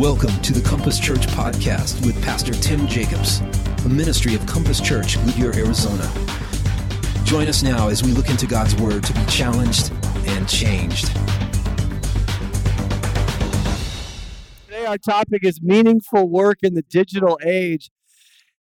Welcome to the Compass Church podcast with Pastor Tim Jacobs, a ministry of Compass Church, Goodyear, Arizona. Join us now as we look into God's Word to be challenged and changed. Today, our topic is meaningful work in the digital age.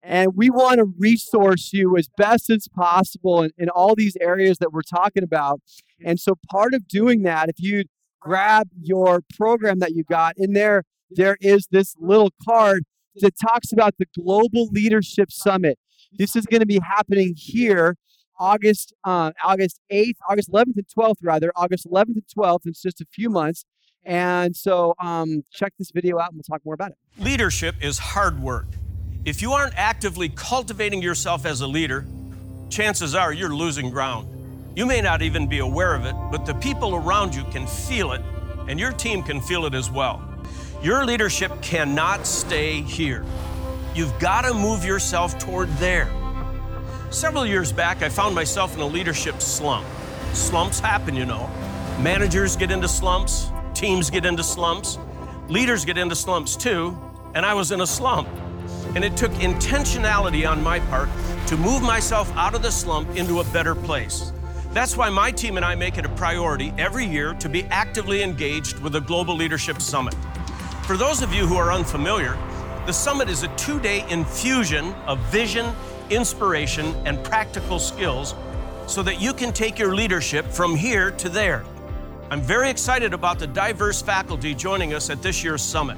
And we want to resource you as best as possible in, in all these areas that we're talking about. And so, part of doing that, if you grab your program that you got in there, there is this little card that talks about the Global Leadership Summit. This is going to be happening here August uh, August 8th, August 11th and 12th, rather, August 11th and 12th. It's just a few months. And so um, check this video out and we'll talk more about it. Leadership is hard work. If you aren't actively cultivating yourself as a leader, chances are you're losing ground. You may not even be aware of it, but the people around you can feel it, and your team can feel it as well. Your leadership cannot stay here. You've got to move yourself toward there. Several years back, I found myself in a leadership slump. Slumps happen, you know. Managers get into slumps, teams get into slumps, leaders get into slumps too, and I was in a slump. And it took intentionality on my part to move myself out of the slump into a better place. That's why my team and I make it a priority every year to be actively engaged with the Global Leadership Summit. For those of you who are unfamiliar, the summit is a two day infusion of vision, inspiration, and practical skills so that you can take your leadership from here to there. I'm very excited about the diverse faculty joining us at this year's summit.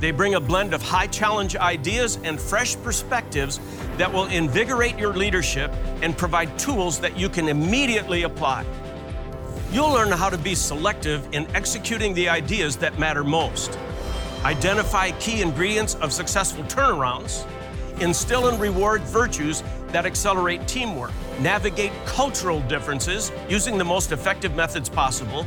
They bring a blend of high challenge ideas and fresh perspectives that will invigorate your leadership and provide tools that you can immediately apply. You'll learn how to be selective in executing the ideas that matter most identify key ingredients of successful turnarounds, instill and reward virtues that accelerate teamwork, navigate cultural differences using the most effective methods possible,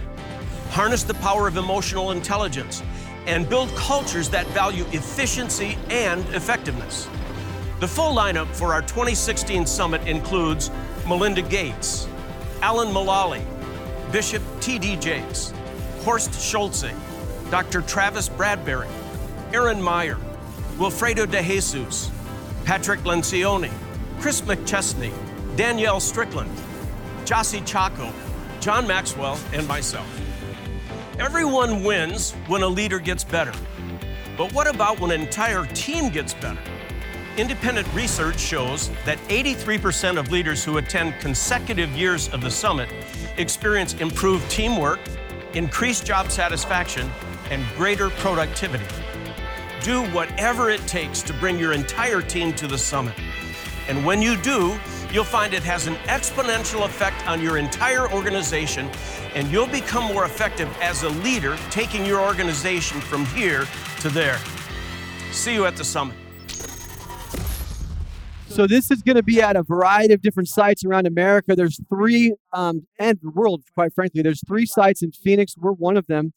harness the power of emotional intelligence, and build cultures that value efficiency and effectiveness. The full lineup for our 2016 summit includes Melinda Gates, Alan Mulally, Bishop T.D. Jakes, Horst Schulze, Dr. Travis Bradberry, Erin Meyer, Wilfredo De Jesus, Patrick Lencioni, Chris McChesney, Danielle Strickland, Jossy Chacko, John Maxwell, and myself. Everyone wins when a leader gets better. But what about when an entire team gets better? Independent research shows that 83% of leaders who attend consecutive years of the summit experience improved teamwork, increased job satisfaction, and greater productivity. Do whatever it takes to bring your entire team to the summit. And when you do, you'll find it has an exponential effect on your entire organization, and you'll become more effective as a leader, taking your organization from here to there. See you at the summit. So this is going to be at a variety of different sites around America. There's three, um, and the world, quite frankly. There's three sites in Phoenix. We're one of them.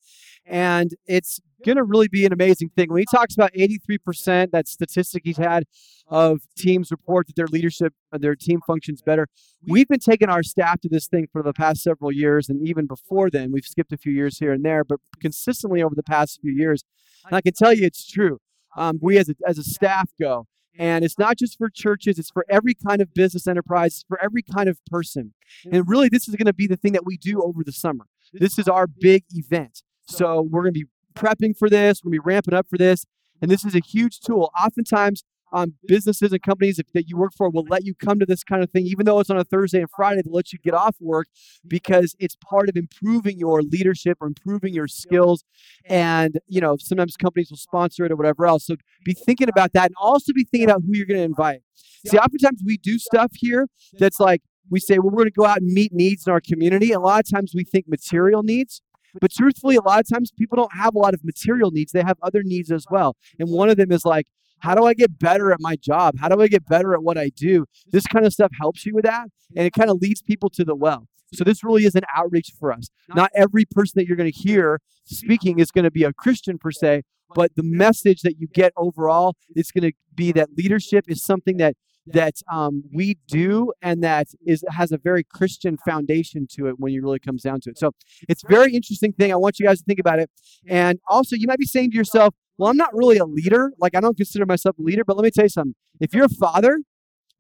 And it's going to really be an amazing thing. When he talks about 83%, that statistic he's had of teams report that their leadership, and their team functions better. We've been taking our staff to this thing for the past several years, and even before then, we've skipped a few years here and there, but consistently over the past few years. And I can tell you it's true. Um, we as a, as a staff go. And it's not just for churches, it's for every kind of business enterprise, it's for every kind of person. And really, this is going to be the thing that we do over the summer. This is our big event. So we're going to be prepping for this. We're going to be ramping up for this. And this is a huge tool. Oftentimes, um, businesses and companies that you work for will let you come to this kind of thing, even though it's on a Thursday and Friday, to let you get off work because it's part of improving your leadership or improving your skills. And, you know, sometimes companies will sponsor it or whatever else. So be thinking about that and also be thinking about who you're going to invite. See, oftentimes we do stuff here that's like, we say, well, we're going to go out and meet needs in our community. A lot of times we think material needs. But truthfully, a lot of times people don't have a lot of material needs. They have other needs as well. And one of them is like, how do I get better at my job? How do I get better at what I do? This kind of stuff helps you with that. And it kind of leads people to the well. So this really is an outreach for us. Not every person that you're going to hear speaking is going to be a Christian per se, but the message that you get overall is going to be that leadership is something that that um, we do and that is has a very Christian foundation to it when it really comes down to it. So it's a very interesting thing. I want you guys to think about it. And also, you might be saying to yourself, well, I'm not really a leader. Like, I don't consider myself a leader, but let me tell you something. If you're a father,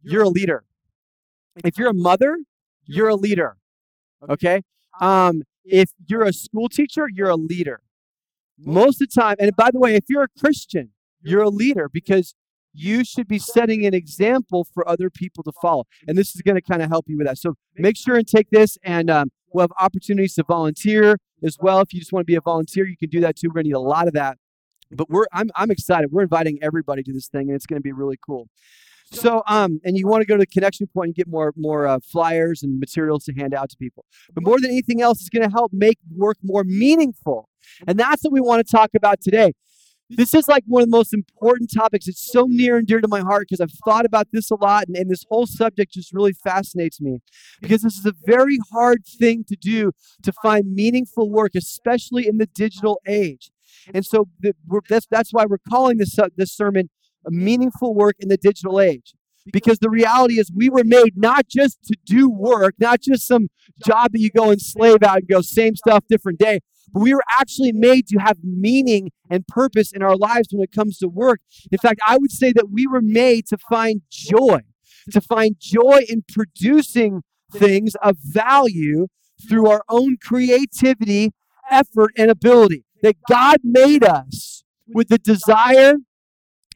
you're a leader. If you're a mother, you're a leader. Okay? Um, if you're a school teacher, you're a leader. Most of the time, and by the way, if you're a Christian, you're a leader because you should be setting an example for other people to follow. And this is going to kind of help you with that. So make sure and take this, and um, we'll have opportunities to volunteer as well. If you just want to be a volunteer, you can do that too. We're going to need a lot of that. But we're I'm I'm excited. We're inviting everybody to this thing, and it's going to be really cool. So, um, and you want to go to the connection point and get more more uh, flyers and materials to hand out to people. But more than anything else, it's going to help make work more meaningful, and that's what we want to talk about today. This is like one of the most important topics. It's so near and dear to my heart because I've thought about this a lot, and, and this whole subject just really fascinates me because this is a very hard thing to do to find meaningful work, especially in the digital age. And so the, that's, that's why we're calling this, uh, this sermon meaningful work in the digital age. Because the reality is, we were made not just to do work, not just some job that you go and slave out and go, same stuff, different day, we were actually made to have meaning and purpose in our lives when it comes to work. In fact, I would say that we were made to find joy, to find joy in producing things of value through our own creativity, effort, and ability. That God made us with the desire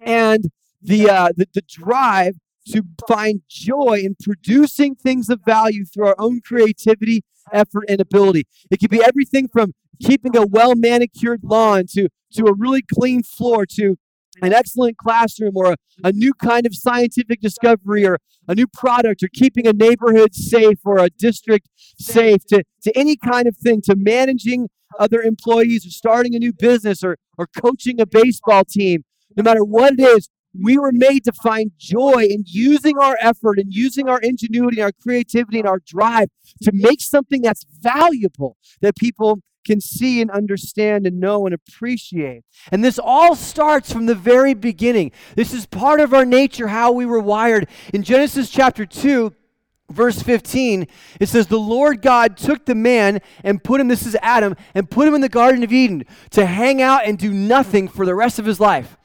and the, uh, the, the drive to find joy in producing things of value through our own creativity, effort, and ability. It could be everything from keeping a well manicured lawn to, to a really clean floor to an excellent classroom or a, a, new kind of scientific discovery or a new product or keeping a neighborhood safe or a district safe to, to any kind of thing to managing other employees or starting a new business or, or coaching a baseball team no matter what it is, we were made to find joy in using our effort and using our ingenuity, and our creativity, and our drive to make something that's valuable that people can see and understand and know and appreciate. And this all starts from the very beginning. This is part of our nature, how we were wired. In Genesis chapter 2, verse 15, it says, The Lord God took the man and put him, this is Adam, and put him in the Garden of Eden to hang out and do nothing for the rest of his life.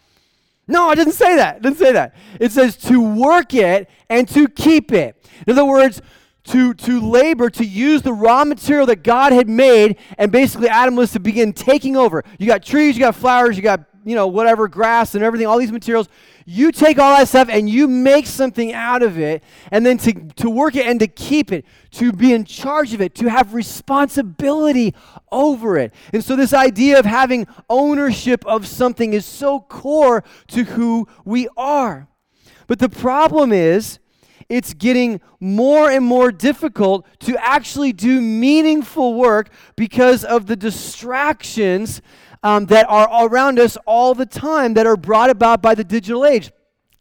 No, I didn't say that. It didn't say that. It says to work it and to keep it. In other words, to, to labor, to use the raw material that God had made, and basically Adam was to begin taking over. You got trees, you got flowers, you got, you know, whatever, grass and everything, all these materials. You take all that stuff and you make something out of it, and then to, to work it and to keep it, to be in charge of it, to have responsibility over it. And so, this idea of having ownership of something is so core to who we are. But the problem is, it's getting more and more difficult to actually do meaningful work because of the distractions um, that are around us all the time that are brought about by the digital age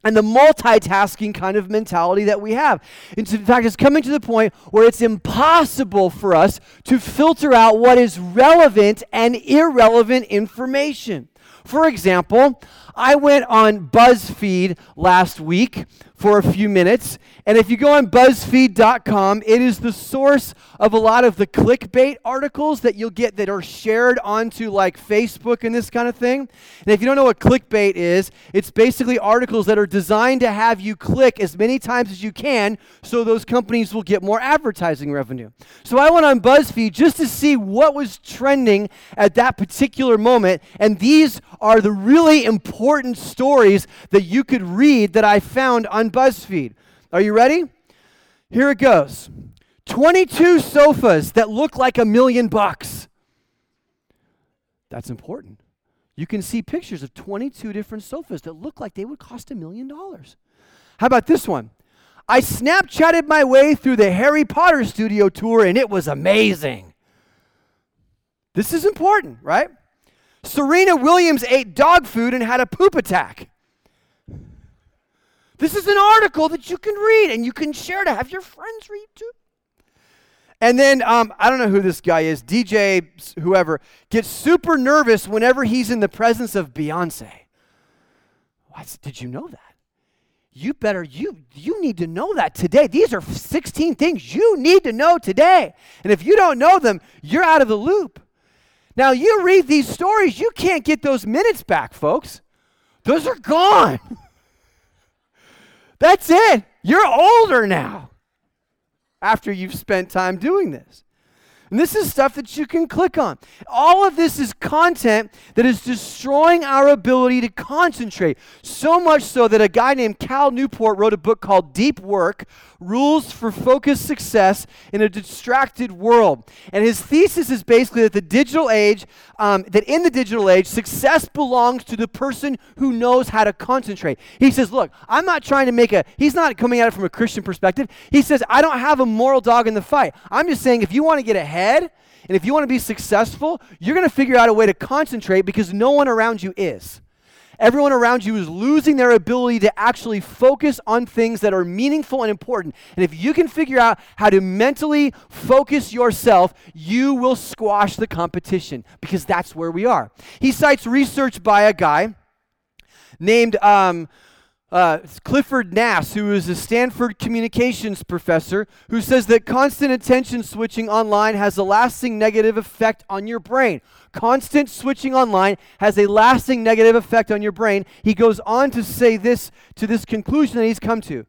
and the multitasking kind of mentality that we have. in fact, it's coming to the point where it's impossible for us to filter out what is relevant and irrelevant information. For example, I went on BuzzFeed last week for a few minutes. And if you go on BuzzFeed.com, it is the source of a lot of the clickbait articles that you'll get that are shared onto like Facebook and this kind of thing. And if you don't know what clickbait is, it's basically articles that are designed to have you click as many times as you can so those companies will get more advertising revenue. So I went on BuzzFeed just to see what was trending at that particular moment. And these are the really important stories that you could read that I found on BuzzFeed. Are you ready? Here it goes 22 sofas that look like a million bucks. That's important. You can see pictures of 22 different sofas that look like they would cost a million dollars. How about this one? I Snapchatted my way through the Harry Potter studio tour and it was amazing. This is important, right? Serena Williams ate dog food and had a poop attack. This is an article that you can read and you can share to have your friends read too. And then um, I don't know who this guy is, DJ, whoever, gets super nervous whenever he's in the presence of Beyonce. What? Did you know that? You better, you, you need to know that today. These are 16 things you need to know today. And if you don't know them, you're out of the loop. Now, you read these stories, you can't get those minutes back, folks. Those are gone. That's it. You're older now after you've spent time doing this. And this is stuff that you can click on. All of this is content that is destroying our ability to concentrate. So much so that a guy named Cal Newport wrote a book called Deep Work Rules for Focused Success in a Distracted World. And his thesis is basically that the digital age, um, that in the digital age, success belongs to the person who knows how to concentrate. He says, Look, I'm not trying to make a, he's not coming at it from a Christian perspective. He says, I don't have a moral dog in the fight. I'm just saying, if you want to get ahead, and if you want to be successful, you're going to figure out a way to concentrate because no one around you is. Everyone around you is losing their ability to actually focus on things that are meaningful and important. And if you can figure out how to mentally focus yourself, you will squash the competition because that's where we are. He cites research by a guy named um, uh, Clifford Nass, who is a Stanford communications professor, who says that constant attention switching online has a lasting negative effect on your brain. Constant switching online has a lasting negative effect on your brain. He goes on to say this to this conclusion that he's come to.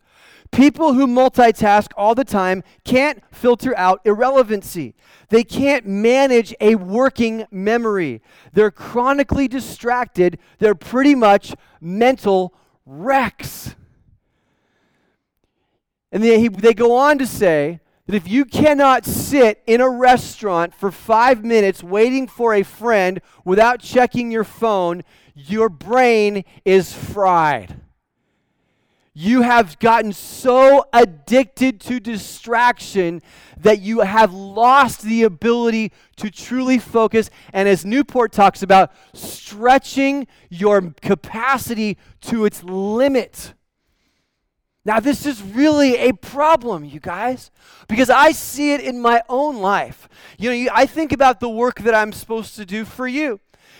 People who multitask all the time can't filter out irrelevancy. They can't manage a working memory. They're chronically distracted. They're pretty much mental wrecks. And they, they go on to say that if you cannot sit in a restaurant for five minutes waiting for a friend without checking your phone, your brain is fried. You have gotten so addicted to distraction that you have lost the ability to truly focus. And as Newport talks about, stretching your capacity to its limit. Now, this is really a problem, you guys, because I see it in my own life. You know, I think about the work that I'm supposed to do for you.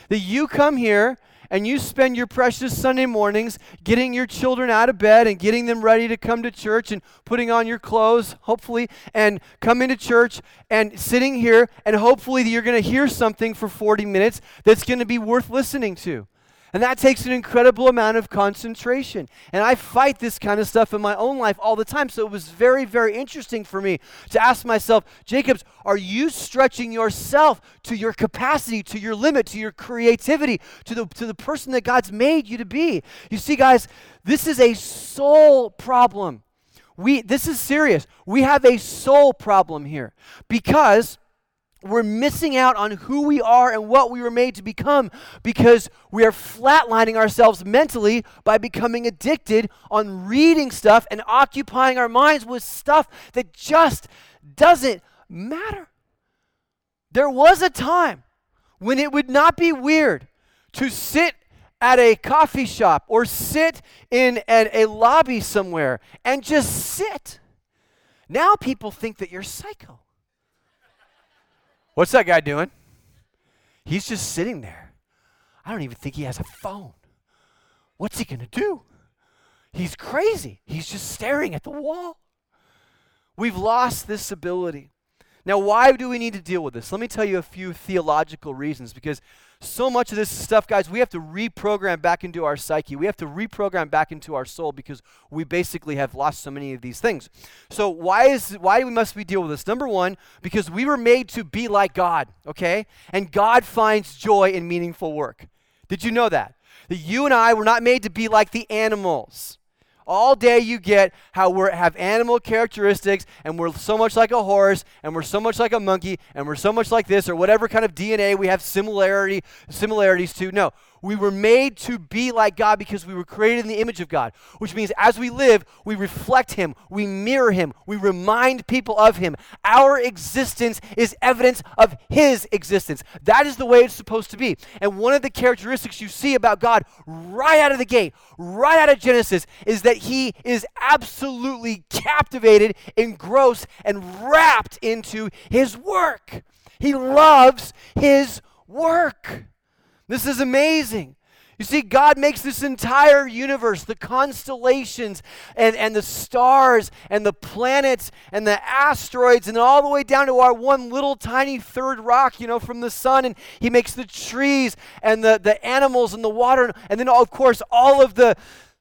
That you come here and you spend your precious Sunday mornings getting your children out of bed and getting them ready to come to church and putting on your clothes, hopefully, and coming to church and sitting here, and hopefully you're going to hear something for 40 minutes that's going to be worth listening to. And that takes an incredible amount of concentration. And I fight this kind of stuff in my own life all the time. So it was very, very interesting for me to ask myself, Jacobs, are you stretching yourself to your capacity, to your limit, to your creativity, to the, to the person that God's made you to be? You see, guys, this is a soul problem. We, this is serious. We have a soul problem here because we're missing out on who we are and what we were made to become because we are flatlining ourselves mentally by becoming addicted on reading stuff and occupying our minds with stuff that just doesn't matter. There was a time when it would not be weird to sit at a coffee shop or sit in a, a lobby somewhere and just sit. Now people think that you're psycho. What's that guy doing? He's just sitting there. I don't even think he has a phone. What's he going to do? He's crazy. He's just staring at the wall. We've lost this ability. Now, why do we need to deal with this? Let me tell you a few theological reasons because so much of this stuff, guys, we have to reprogram back into our psyche. We have to reprogram back into our soul because we basically have lost so many of these things. So why is why must we deal with this? Number one, because we were made to be like God, okay? And God finds joy in meaningful work. Did you know that? That you and I were not made to be like the animals. All day you get how we have animal characteristics and we're so much like a horse and we're so much like a monkey and we're so much like this or whatever kind of DNA we have similarity similarities to. No, we were made to be like God because we were created in the image of God, which means as we live, we reflect Him, we mirror Him, we remind people of Him. Our existence is evidence of His existence. That is the way it's supposed to be. And one of the characteristics you see about God right out of the gate, right out of Genesis, is that He is absolutely captivated, engrossed, and wrapped into His work. He loves His work. This is amazing. You see, God makes this entire universe, the constellations and, and the stars and the planets and the asteroids, and all the way down to our one little tiny third rock, you know, from the sun. And He makes the trees and the, the animals and the water. And then, of course, all of the,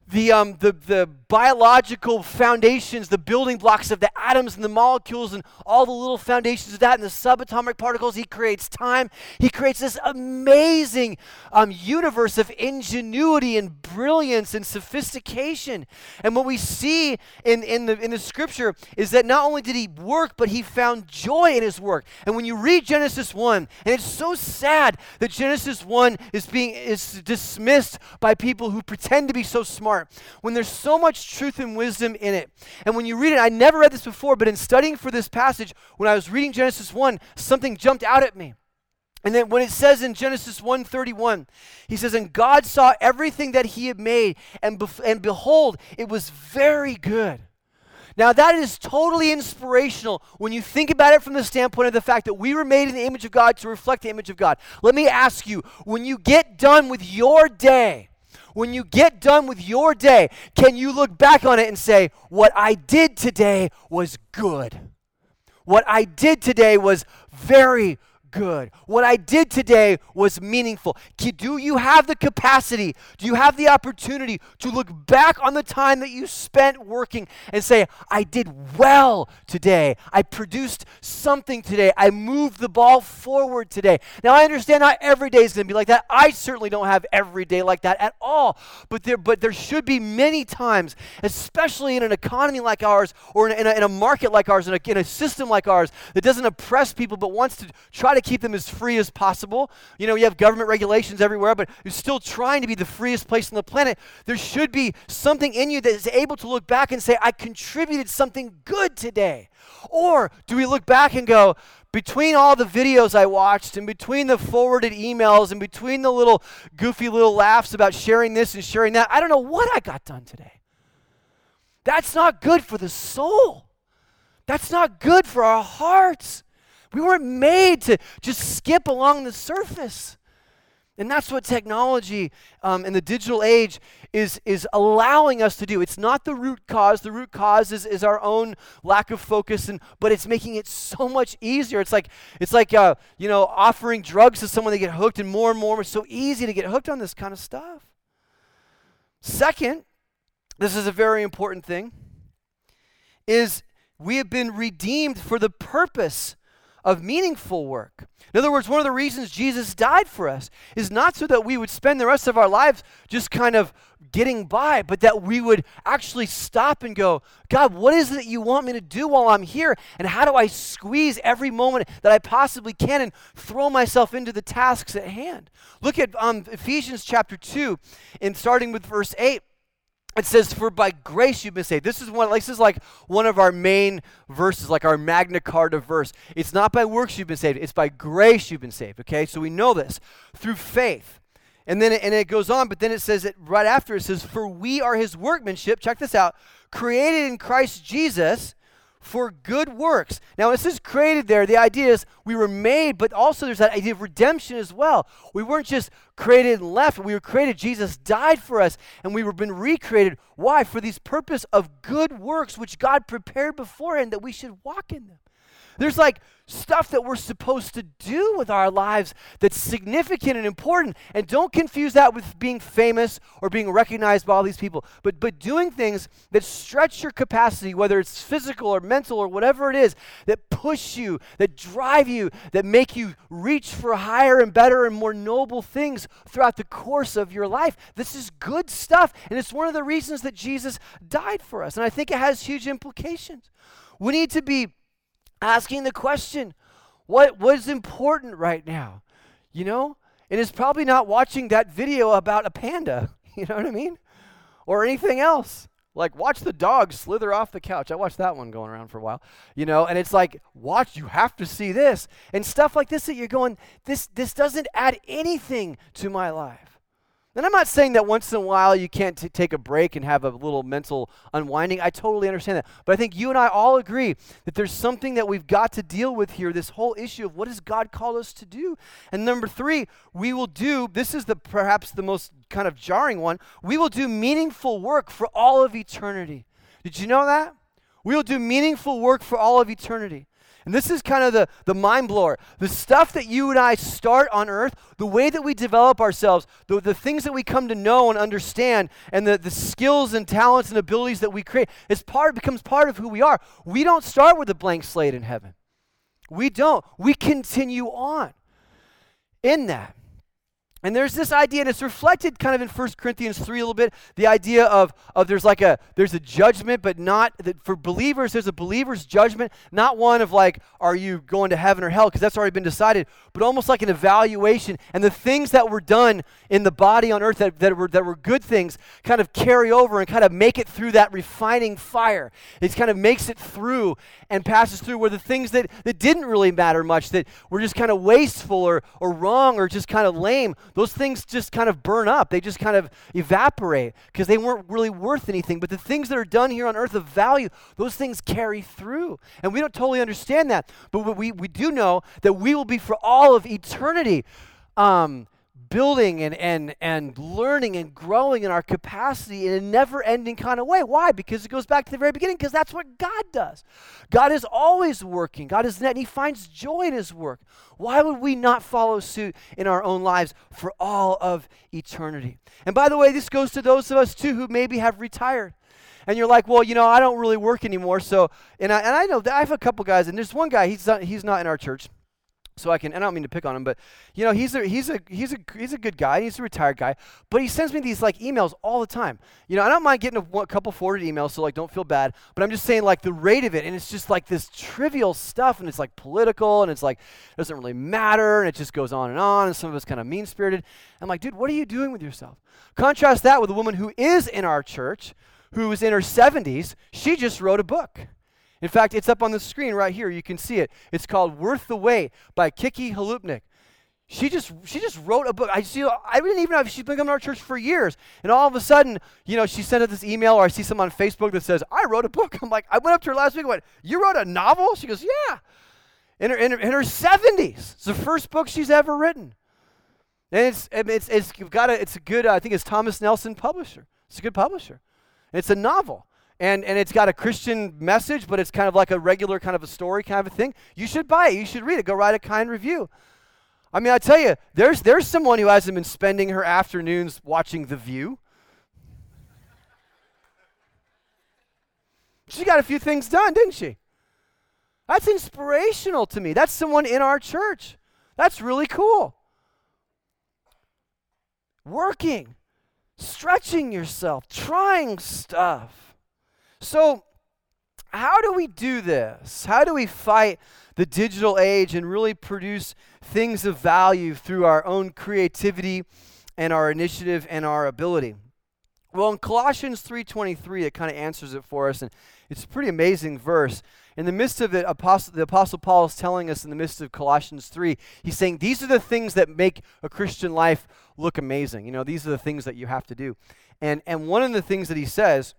the, um, the, the biological foundations, the building blocks of the atoms and the molecules and all the little foundations of that and the subatomic particles. He creates time. He creates this amazing um, universe of ingenuity and brilliance and sophistication. And what we see in, in, the, in the scripture is that not only did he work, but he found joy in his work. And when you read Genesis 1, and it's so sad that Genesis 1 is being is dismissed by people who pretend to be so smart, when there's so much truth and wisdom in it. And when you read it, I never read this before, but in studying for this passage, when I was reading Genesis 1, something jumped out at me. And then when it says in Genesis 1:31, he says, "And God saw everything that he had made, and, bef- and behold, it was very good." Now, that is totally inspirational when you think about it from the standpoint of the fact that we were made in the image of God to reflect the image of God. Let me ask you when you get done with your day, when you get done with your day, can you look back on it and say, What I did today was good? What I did today was very good. What I did today was meaningful. Do you have the capacity? Do you have the opportunity to look back on the time that you spent working and say, I did well today. I produced something today. I moved the ball forward today. Now, I understand not every day is going to be like that. I certainly don't have every day like that at all. But there, but there should be many times, especially in an economy like ours or in a, in a, in a market like ours, in a, in a system like ours that doesn't oppress people but wants to try to keep them as free as possible. You know, you have government regulations everywhere, but you're still trying to be the freest place on the planet. There should be something in you that is able to look back and say, I contributed something good today. Or do we look back and go, between all the videos I watched and between the forwarded emails and between the little goofy little laughs about sharing this and sharing that, I don't know what I got done today. That's not good for the soul. That's not good for our hearts. We weren't made to just skip along the surface. And that's what technology um, in the digital age is, is allowing us to do. It's not the root cause. The root cause is, is our own lack of focus, and, but it's making it so much easier. It's like, it's like uh, you know, offering drugs to someone, they get hooked, and more and more. It's so easy to get hooked on this kind of stuff. Second, this is a very important thing, is we have been redeemed for the purpose of meaningful work. In other words, one of the reasons Jesus died for us is not so that we would spend the rest of our lives just kind of getting by, but that we would actually stop and go, God, what is it that you want me to do while I'm here? And how do I squeeze every moment that I possibly can and throw myself into the tasks at hand? Look at um, Ephesians chapter 2, and starting with verse 8 it says, "For by grace you've been saved." This is one. This is like one of our main verses, like our Magna Carta verse. It's not by works you've been saved; it's by grace you've been saved. Okay, so we know this through faith, and then it, and it goes on. But then it says it right after. It says, "For we are His workmanship." Check this out: created in Christ Jesus for good works. Now, this is created there. The idea is we were made, but also there's that idea of redemption as well. We weren't just created and left. We were created. Jesus died for us, and we were been recreated. Why? For these purpose of good works which God prepared beforehand that we should walk in them. There's like stuff that we're supposed to do with our lives that's significant and important. And don't confuse that with being famous or being recognized by all these people. But but doing things that stretch your capacity, whether it's physical or mental or whatever it is, that push you, that drive you, that make you reach for higher and better and more noble things throughout the course of your life. This is good stuff. And it's one of the reasons that Jesus died for us. And I think it has huge implications. We need to be asking the question, what was important right now? You know? And it's probably not watching that video about a panda, you know what I mean? Or anything else. Like watch the dog slither off the couch. I watched that one going around for a while. You know, and it's like, watch, you have to see this. And stuff like this that you're going, this this doesn't add anything to my life. And I'm not saying that once in a while you can't t- take a break and have a little mental unwinding. I totally understand that. But I think you and I all agree that there's something that we've got to deal with here this whole issue of what does God call us to do? And number three, we will do this is the perhaps the most kind of jarring one. We will do meaningful work for all of eternity. Did you know that? We will do meaningful work for all of eternity. And this is kind of the, the mind blower. The stuff that you and I start on earth, the way that we develop ourselves, the, the things that we come to know and understand, and the, the skills and talents and abilities that we create, is part, becomes part of who we are. We don't start with a blank slate in heaven. We don't. We continue on in that. And there's this idea, and it's reflected kind of in 1 Corinthians 3 a little bit, the idea of, of there's like a there's a judgment, but not that for believers, there's a believer's judgment, not one of like, are you going to heaven or hell, because that's already been decided, but almost like an evaluation. And the things that were done in the body on earth that, that were that were good things kind of carry over and kind of make it through that refining fire. It kind of makes it through and passes through where the things that, that didn't really matter much, that were just kind of wasteful or, or wrong or just kind of lame those things just kind of burn up. They just kind of evaporate because they weren't really worth anything. But the things that are done here on earth of value, those things carry through. And we don't totally understand that. But we, we do know that we will be for all of eternity. Um, building and, and, and learning and growing in our capacity in a never ending kind of way. Why? Because it goes back to the very beginning, because that's what God does. God is always working, God is net, and He finds joy in His work. Why would we not follow suit in our own lives for all of eternity? And by the way, this goes to those of us too who maybe have retired and you're like, well, you know, I don't really work anymore. So, and I, and I know that I have a couple guys, and there's one guy, he's not, he's not in our church so I can, and I don't mean to pick on him, but you know, he's a he's a he's a he's a good guy. He's a retired guy, but he sends me these like emails all the time. You know, I don't mind getting a, couple forwarded emails, so like don't feel bad. But I'm just saying like the rate of it, and it's just like this trivial stuff, and it's like political, and it's like doesn't really matter, and it just goes on and on, and some of it's kind of mean spirited. I'm like, dude, what are you doing with yourself? Contrast that with a woman who is in our church, who is in her 70s. She just wrote a book. In fact, it's up on the screen right here. You can see it. It's called Worth the Wait by Kiki Halupnik. She just she just wrote a book. I see. I didn't even know if she's been coming to our church for years, and all of a sudden, you know, she sent us this email, or I see someone on Facebook that says, "I wrote a book." I'm like, I went up to her last week and went, "You wrote a novel?" She goes, "Yeah." In her in her, in her 70s, it's the first book she's ever written, and it's it's it's got a it's a good. Uh, I think it's Thomas Nelson publisher. It's a good publisher. It's a novel and, and it's got a Christian message, but it's kind of like a regular kind of a story kind of a thing. You should buy it. You should read it. Go write a kind review. I mean, I tell you, there's, there's someone who hasn't been spending her afternoons watching The View. She got a few things done, didn't she? That's inspirational to me. That's someone in our church. That's really cool. Working, stretching yourself, trying stuff. So, how do we do this? How do we fight the digital age and really produce things of value through our own creativity and our initiative and our ability? Well, in Colossians 3:23 it kind of answers it for us and it's a pretty amazing verse. In the midst of it, Apostle, the Apostle Paul is telling us in the midst of Colossians 3, he's saying these are the things that make a Christian life look amazing. You know, these are the things that you have to do. And, and one of the things that he says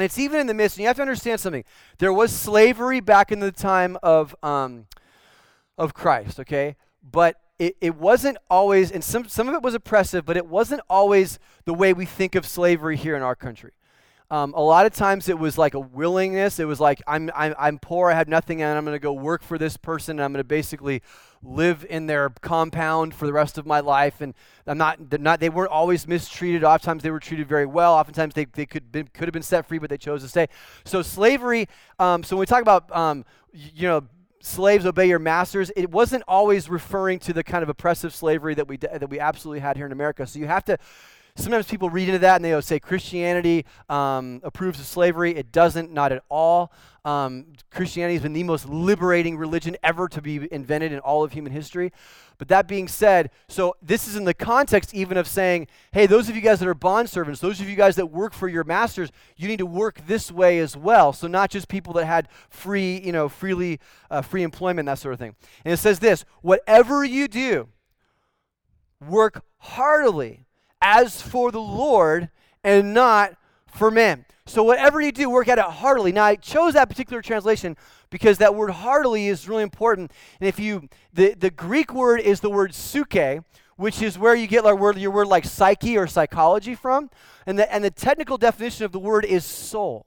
and it's even in the midst, and you have to understand something. There was slavery back in the time of, um, of Christ, okay? But it, it wasn't always, and some, some of it was oppressive, but it wasn't always the way we think of slavery here in our country. Um, a lot of times it was like a willingness. It was like, I'm, I'm, I'm poor, I have nothing, and I'm going to go work for this person, and I'm going to basically live in their compound for the rest of my life. And I'm not, not they weren't always mistreated. Oftentimes they were treated very well. Oftentimes they, they could, been, could have been set free, but they chose to stay. So slavery, um, so when we talk about, um, you know, slaves obey your masters it wasn't always referring to the kind of oppressive slavery that we that we absolutely had here in america so you have to sometimes people read into that and they'll say Christianity um, approves of slavery. It doesn't, not at all. Um, Christianity has been the most liberating religion ever to be invented in all of human history. But that being said, so this is in the context even of saying, hey, those of you guys that are bond servants, those of you guys that work for your masters, you need to work this way as well. So not just people that had free, you know, freely uh, free employment, that sort of thing. And it says this: whatever you do, work heartily as for the Lord and not for men. So whatever you do, work at it heartily. Now I chose that particular translation because that word heartily is really important. And if you the, the Greek word is the word suke, which is where you get our word, your word like psyche or psychology from. And the, and the technical definition of the word is soul.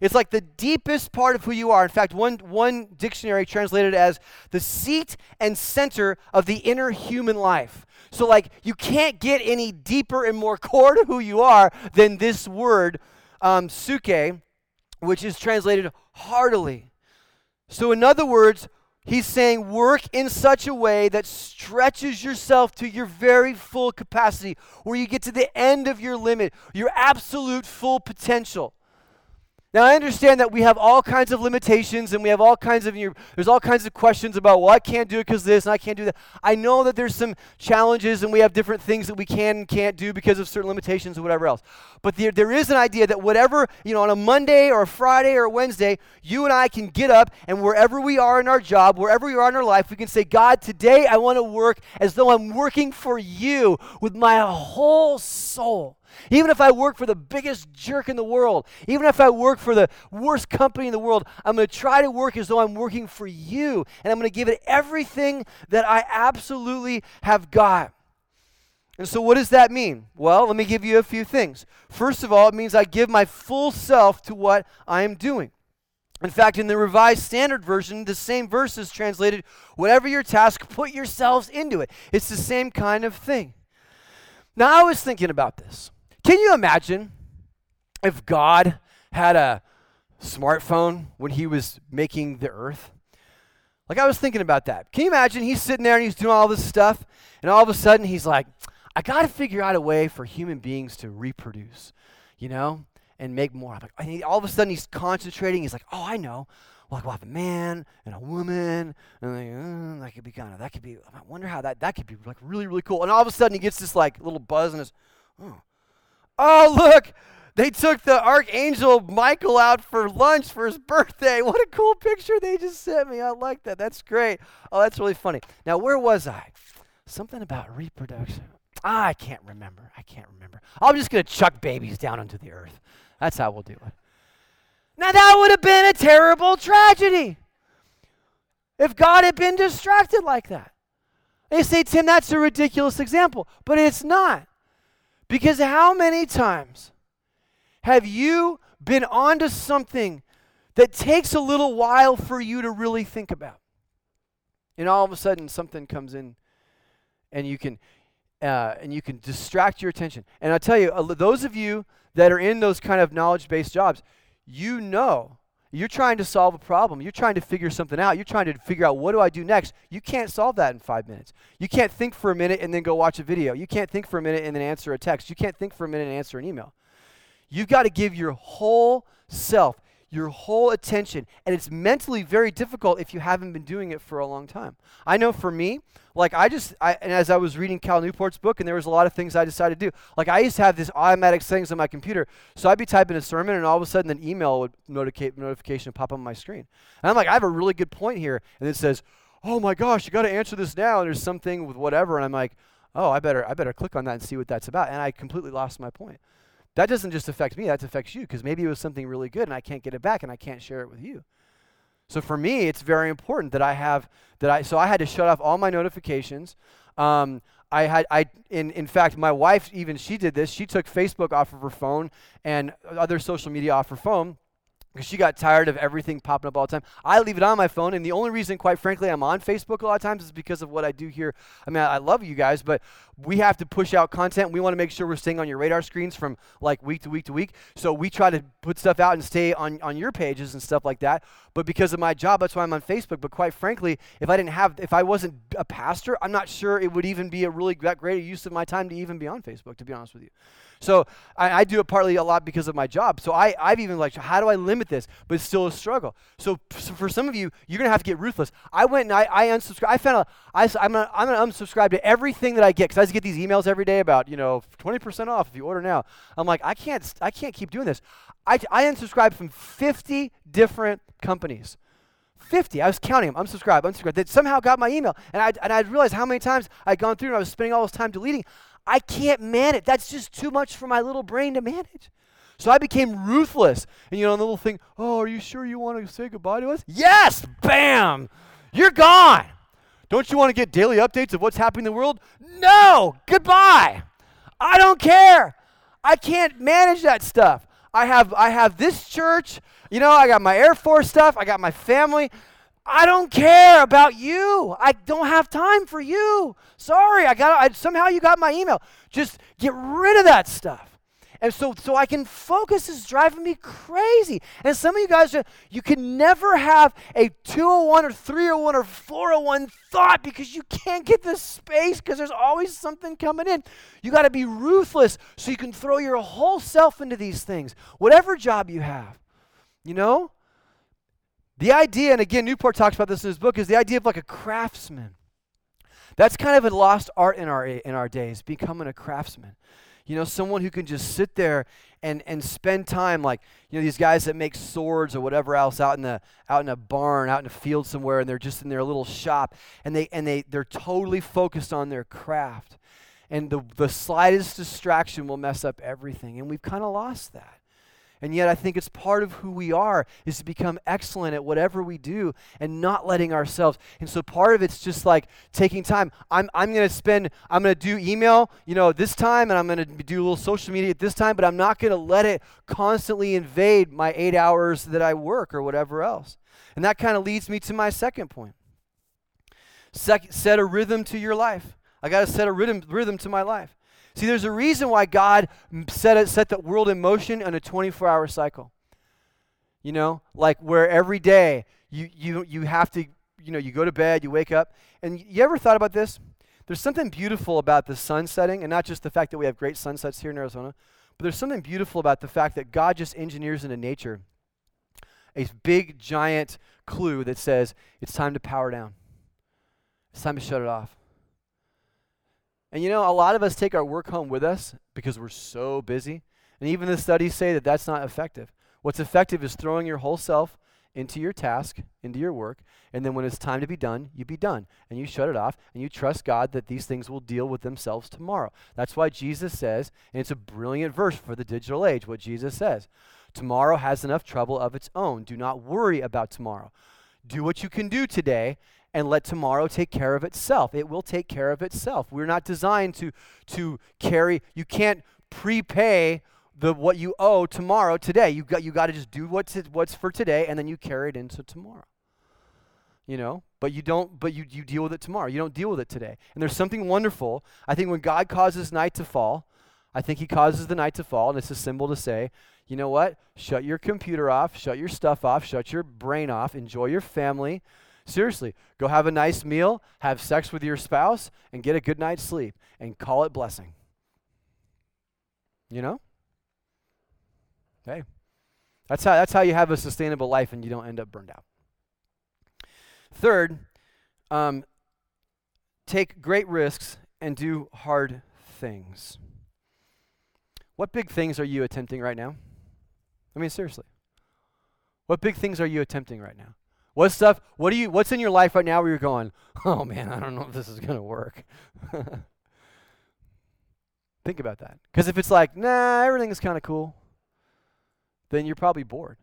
It's like the deepest part of who you are. In fact, one, one dictionary translated as the seat and center of the inner human life. So, like, you can't get any deeper and more core to who you are than this word, um, suke, which is translated heartily. So, in other words, he's saying work in such a way that stretches yourself to your very full capacity, where you get to the end of your limit, your absolute full potential. Now, I understand that we have all kinds of limitations and we have all kinds of, there's all kinds of questions about, well, I can't do it because this and I can't do that. I know that there's some challenges and we have different things that we can and can't do because of certain limitations or whatever else. But there, there is an idea that whatever, you know, on a Monday or a Friday or a Wednesday, you and I can get up and wherever we are in our job, wherever we are in our life, we can say, God, today I want to work as though I'm working for you with my whole soul. Even if I work for the biggest jerk in the world, even if I work for the worst company in the world, I'm going to try to work as though I'm working for you. And I'm going to give it everything that I absolutely have got. And so, what does that mean? Well, let me give you a few things. First of all, it means I give my full self to what I am doing. In fact, in the Revised Standard Version, the same verse is translated whatever your task, put yourselves into it. It's the same kind of thing. Now, I was thinking about this. Can you imagine if God had a smartphone when he was making the earth? Like, I was thinking about that. Can you imagine he's sitting there and he's doing all this stuff, and all of a sudden he's like, I got to figure out a way for human beings to reproduce, you know, and make more. Like, and he, all of a sudden he's concentrating. He's like, oh, I know. Like we'll have a man and a woman, and like, uh, that could be kind of that could be. I wonder how that that could be like really really cool. And all of a sudden he gets this like little buzz in his, oh, Oh, look, they took the archangel Michael out for lunch for his birthday. What a cool picture they just sent me. I like that. That's great. Oh, that's really funny. Now, where was I? Something about reproduction. Ah, I can't remember. I can't remember. I'm just going to chuck babies down into the earth. That's how we'll do it. Now, that would have been a terrible tragedy if God had been distracted like that. They say, Tim, that's a ridiculous example, but it's not. Because how many times have you been onto something that takes a little while for you to really think about? And all of a sudden something comes in and you can uh, and you can distract your attention. And I'll tell you, uh, those of you that are in those kind of knowledge-based jobs, you know you're trying to solve a problem. You're trying to figure something out. You're trying to figure out what do I do next. You can't solve that in five minutes. You can't think for a minute and then go watch a video. You can't think for a minute and then answer a text. You can't think for a minute and answer an email. You've got to give your whole self, your whole attention. And it's mentally very difficult if you haven't been doing it for a long time. I know for me, like I just, I, and as I was reading Cal Newport's book, and there was a lot of things I decided to do. Like I used to have these automatic settings on my computer, so I'd be typing a sermon, and all of a sudden an email would notica- notification pop up on my screen, and I'm like, I have a really good point here, and it says, oh my gosh, you got to answer this now, and there's something with whatever, and I'm like, oh, I better, I better click on that and see what that's about, and I completely lost my point. That doesn't just affect me, that affects you, because maybe it was something really good, and I can't get it back, and I can't share it with you. So for me, it's very important that I have that I. So I had to shut off all my notifications. Um, I had I in in fact my wife even she did this. She took Facebook off of her phone and other social media off her phone because she got tired of everything popping up all the time. I leave it on my phone, and the only reason, quite frankly, I'm on Facebook a lot of times is because of what I do here. I mean, I, love you guys, but we have to push out content. We want to make sure we're staying on your radar screens from like week to week to week. So we try to put stuff out and stay on, on your pages and stuff like that. But because of my job, that's why I'm on Facebook. But quite frankly, if I didn't have, if I wasn't a pastor, I'm not sure it would even be a really that great use of my time to even be on Facebook, to be honest with you. So I, I, do it partly a lot because of my job. So I, I've even like, how do I limit this? But it's still a struggle. So, so for some of you, you're going to have to get ruthless. I went and I, I unsubscribed. I found a, I, I'm going I'm to unsubscribe to everything that I get because I just get these emails every day about, you know, 20% off if you order now. I'm like, I can't, I can't keep doing this. I, I unsubscribed from 50 different companies. 50. I was counting them. Unsubscribe, unsubscribe. That somehow got my email. And I, and I realized how many times I'd gone through and I was spending all this time deleting. I can't manage. That's just too much for my little brain to manage. So I became ruthless. And you know, the little thing, oh, are you sure you want to say goodbye to us? Yes! Bam! You're gone. Don't you want to get daily updates of what's happening in the world? No! Goodbye! I don't care. I can't manage that stuff. I have I have this church, you know, I got my Air Force stuff, I got my family. I don't care about you. I don't have time for you. Sorry, I got I, somehow you got my email. Just get rid of that stuff. And so, so I can focus is driving me crazy. And some of you guys, you can never have a 201 or 301 or 401 thought because you can't get the space because there's always something coming in. You got to be ruthless so you can throw your whole self into these things, whatever job you have. You know? The idea, and again, Newport talks about this in his book, is the idea of like a craftsman. That's kind of a lost art in our in our days, becoming a craftsman. You know, someone who can just sit there and, and spend time like, you know, these guys that make swords or whatever else out in the out in a barn, out in a field somewhere, and they're just in their little shop and they and they they're totally focused on their craft. And the, the slightest distraction will mess up everything. And we've kind of lost that. And yet I think it's part of who we are is to become excellent at whatever we do and not letting ourselves. And so part of it's just like taking time. I'm, I'm going to spend, I'm going to do email, you know, this time and I'm going to do a little social media at this time, but I'm not going to let it constantly invade my eight hours that I work or whatever else. And that kind of leads me to my second point. Sec- set a rhythm to your life. I got to set a rhythm, rhythm to my life. See, there's a reason why God set, it, set the world in motion on a 24 hour cycle. You know, like where every day you, you, you have to, you know, you go to bed, you wake up. And you ever thought about this? There's something beautiful about the sun setting, and not just the fact that we have great sunsets here in Arizona, but there's something beautiful about the fact that God just engineers into nature a big, giant clue that says it's time to power down. It's time to shut it off. And you know, a lot of us take our work home with us because we're so busy. And even the studies say that that's not effective. What's effective is throwing your whole self into your task, into your work, and then when it's time to be done, you be done. And you shut it off, and you trust God that these things will deal with themselves tomorrow. That's why Jesus says, and it's a brilliant verse for the digital age, what Jesus says Tomorrow has enough trouble of its own. Do not worry about tomorrow. Do what you can do today, and let tomorrow take care of itself. It will take care of itself. We're not designed to, to carry, you can't prepay the what you owe tomorrow today. You got you got to just do what's what's for today and then you carry it into tomorrow. You know, but you don't but you you deal with it tomorrow. You don't deal with it today. And there's something wonderful. I think when God causes night to fall, I think he causes the night to fall and it's a symbol to say, you know what? Shut your computer off, shut your stuff off, shut your brain off, enjoy your family, Seriously, go have a nice meal, have sex with your spouse, and get a good night's sleep and call it blessing. You know? Hey. That's how that's how you have a sustainable life and you don't end up burned out. Third, um, take great risks and do hard things. What big things are you attempting right now? I mean, seriously. What big things are you attempting right now? What stuff? What do you? What's in your life right now where you're going? Oh man, I don't know if this is gonna work. Think about that. Because if it's like, nah, everything is kind of cool, then you're probably bored.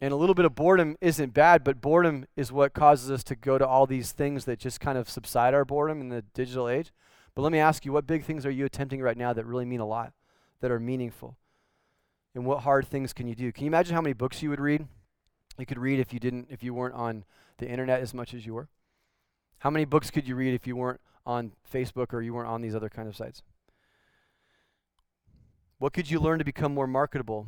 And a little bit of boredom isn't bad, but boredom is what causes us to go to all these things that just kind of subside our boredom in the digital age. But let me ask you, what big things are you attempting right now that really mean a lot, that are meaningful? And what hard things can you do? Can you imagine how many books you would read? You could read if you didn't if you weren't on the internet as much as you were? How many books could you read if you weren't on Facebook or you weren't on these other kind of sites? What could you learn to become more marketable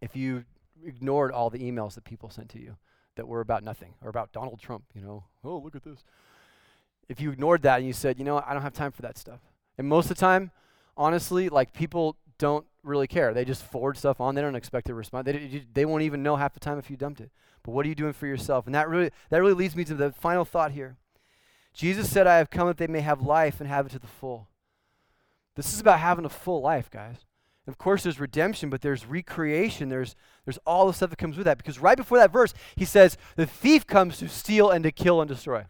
if you ignored all the emails that people sent to you that were about nothing or about Donald Trump, you know? Oh, look at this. If you ignored that and you said, "You know? I don't have time for that stuff." And most of the time, honestly, like people don't really care. They just forward stuff on. They don't expect a response. They, they won't even know half the time if you dumped it. But what are you doing for yourself? And that really, that really leads me to the final thought here. Jesus said, I have come that they may have life and have it to the full. This is about having a full life, guys. And of course, there's redemption, but there's recreation. There's, there's all the stuff that comes with that. Because right before that verse, he says, The thief comes to steal and to kill and destroy.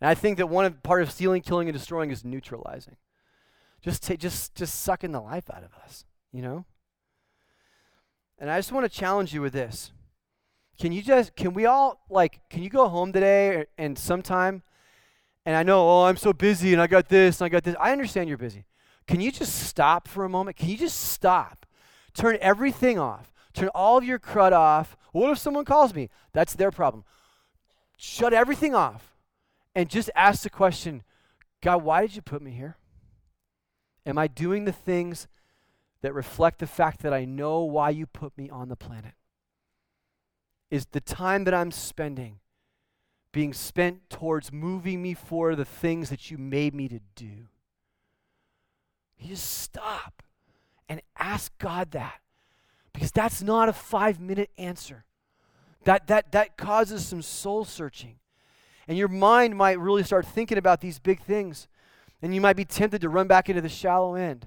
And I think that one part of stealing, killing, and destroying is neutralizing just t- just just sucking the life out of us, you know? And I just want to challenge you with this. can you just can we all like can you go home today and sometime and I know, oh, I'm so busy and I got this and I got this. I understand you're busy. Can you just stop for a moment? Can you just stop? Turn everything off. Turn all of your crud off. What if someone calls me? That's their problem. Shut everything off and just ask the question God, why did you put me here? Am I doing the things that reflect the fact that I know why you put me on the planet? Is the time that I'm spending being spent towards moving me for the things that you made me to do? You just stop and ask God that. Because that's not a five minute answer. That, that, that causes some soul searching. And your mind might really start thinking about these big things. And you might be tempted to run back into the shallow end.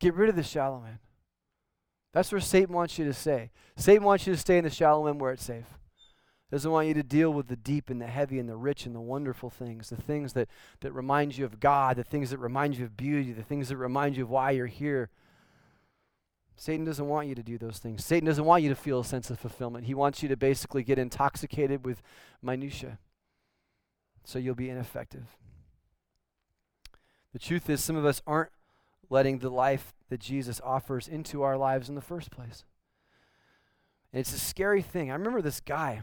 Get rid of the shallow end. That's where Satan wants you to stay. Satan wants you to stay in the shallow end where it's safe. Doesn't want you to deal with the deep and the heavy and the rich and the wonderful things, the things that, that remind you of God, the things that remind you of beauty, the things that remind you of why you're here. Satan doesn't want you to do those things. Satan doesn't want you to feel a sense of fulfillment. He wants you to basically get intoxicated with minutia. So you'll be ineffective. The truth is some of us aren't letting the life that Jesus offers into our lives in the first place. And it's a scary thing. I remember this guy.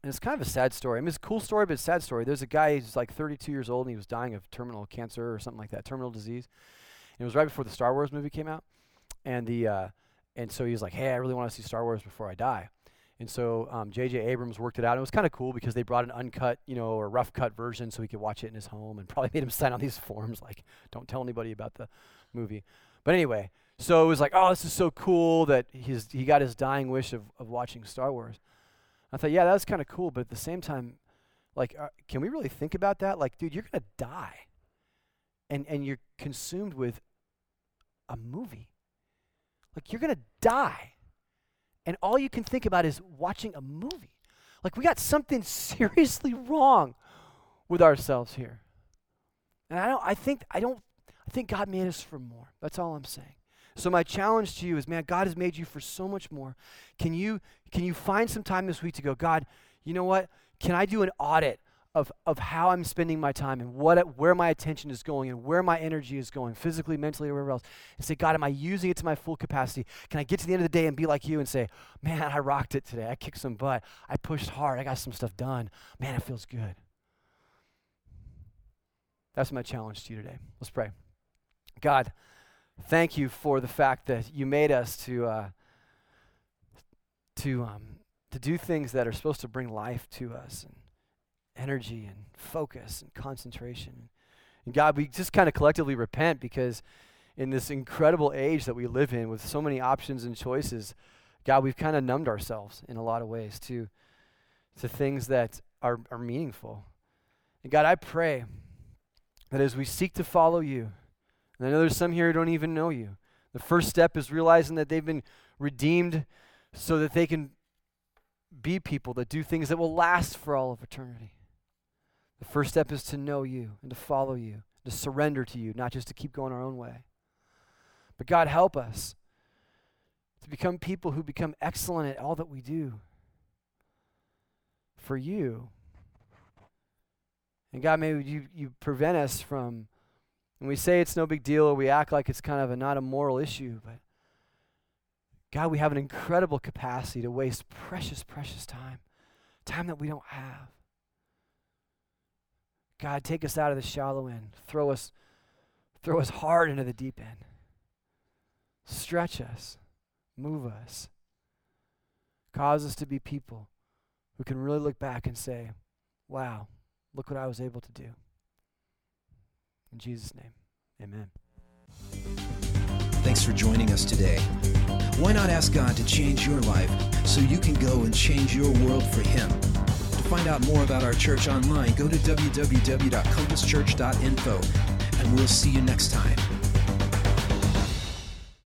And it's kind of a sad story. I mean, it's a cool story, but a sad story. There's a guy who's like 32 years old and he was dying of terminal cancer or something like that, terminal disease. And it was right before the Star Wars movie came out and the uh, and so he's like, hey, I really want to see Star Wars before I die. And so J.J. Um, Abrams worked it out. It was kind of cool because they brought an uncut, you know, or rough cut version so he could watch it in his home, and probably made him sign on these forms like, "Don't tell anybody about the movie." But anyway, so it was like, "Oh, this is so cool that he's he got his dying wish of of watching Star Wars." I thought, yeah, that's kind of cool, but at the same time, like, uh, can we really think about that? Like, dude, you're gonna die, and and you're consumed with a movie. Like, you're going to die. And all you can think about is watching a movie. Like, we got something seriously wrong with ourselves here. And I don't, I think, I don't, I think God made us for more. That's all I'm saying. So my challenge to you is, man, God has made you for so much more. Can you, can you find some time this week to go, God, you know what? Can I do an audit of, of how I'm spending my time and what where my attention is going and where my energy is going, physically, mentally, or wherever else, and say, God, am I using it to my full capacity? Can I get to the end of the day and be like you and say, man, I rocked it today. I kicked some butt. I pushed hard. I got some stuff done. Man, it feels good. That's my challenge to you today. Let's pray. God, thank you for the fact that you made us to uh, to um, to do things that are supposed to bring life to us. And energy and focus and concentration. And God, we just kind of collectively repent because in this incredible age that we live in with so many options and choices, God, we've kind of numbed ourselves in a lot of ways to, to things that are, are meaningful. And God, I pray that as we seek to follow you, and I know there's some here who don't even know you, the first step is realizing that they've been redeemed so that they can be people that do things that will last for all of eternity. The first step is to know you and to follow you, to surrender to you, not just to keep going our own way. But God, help us to become people who become excellent at all that we do for you. And God, maybe you, you prevent us from, when we say it's no big deal or we act like it's kind of a, not a moral issue, but God, we have an incredible capacity to waste precious, precious time, time that we don't have. God, take us out of the shallow end. Throw us, throw us hard into the deep end. Stretch us. Move us. Cause us to be people who can really look back and say, wow, look what I was able to do. In Jesus' name, amen. Thanks for joining us today. Why not ask God to change your life so you can go and change your world for Him? Find out more about our church online, go to www.compasschurch.info, and we'll see you next time.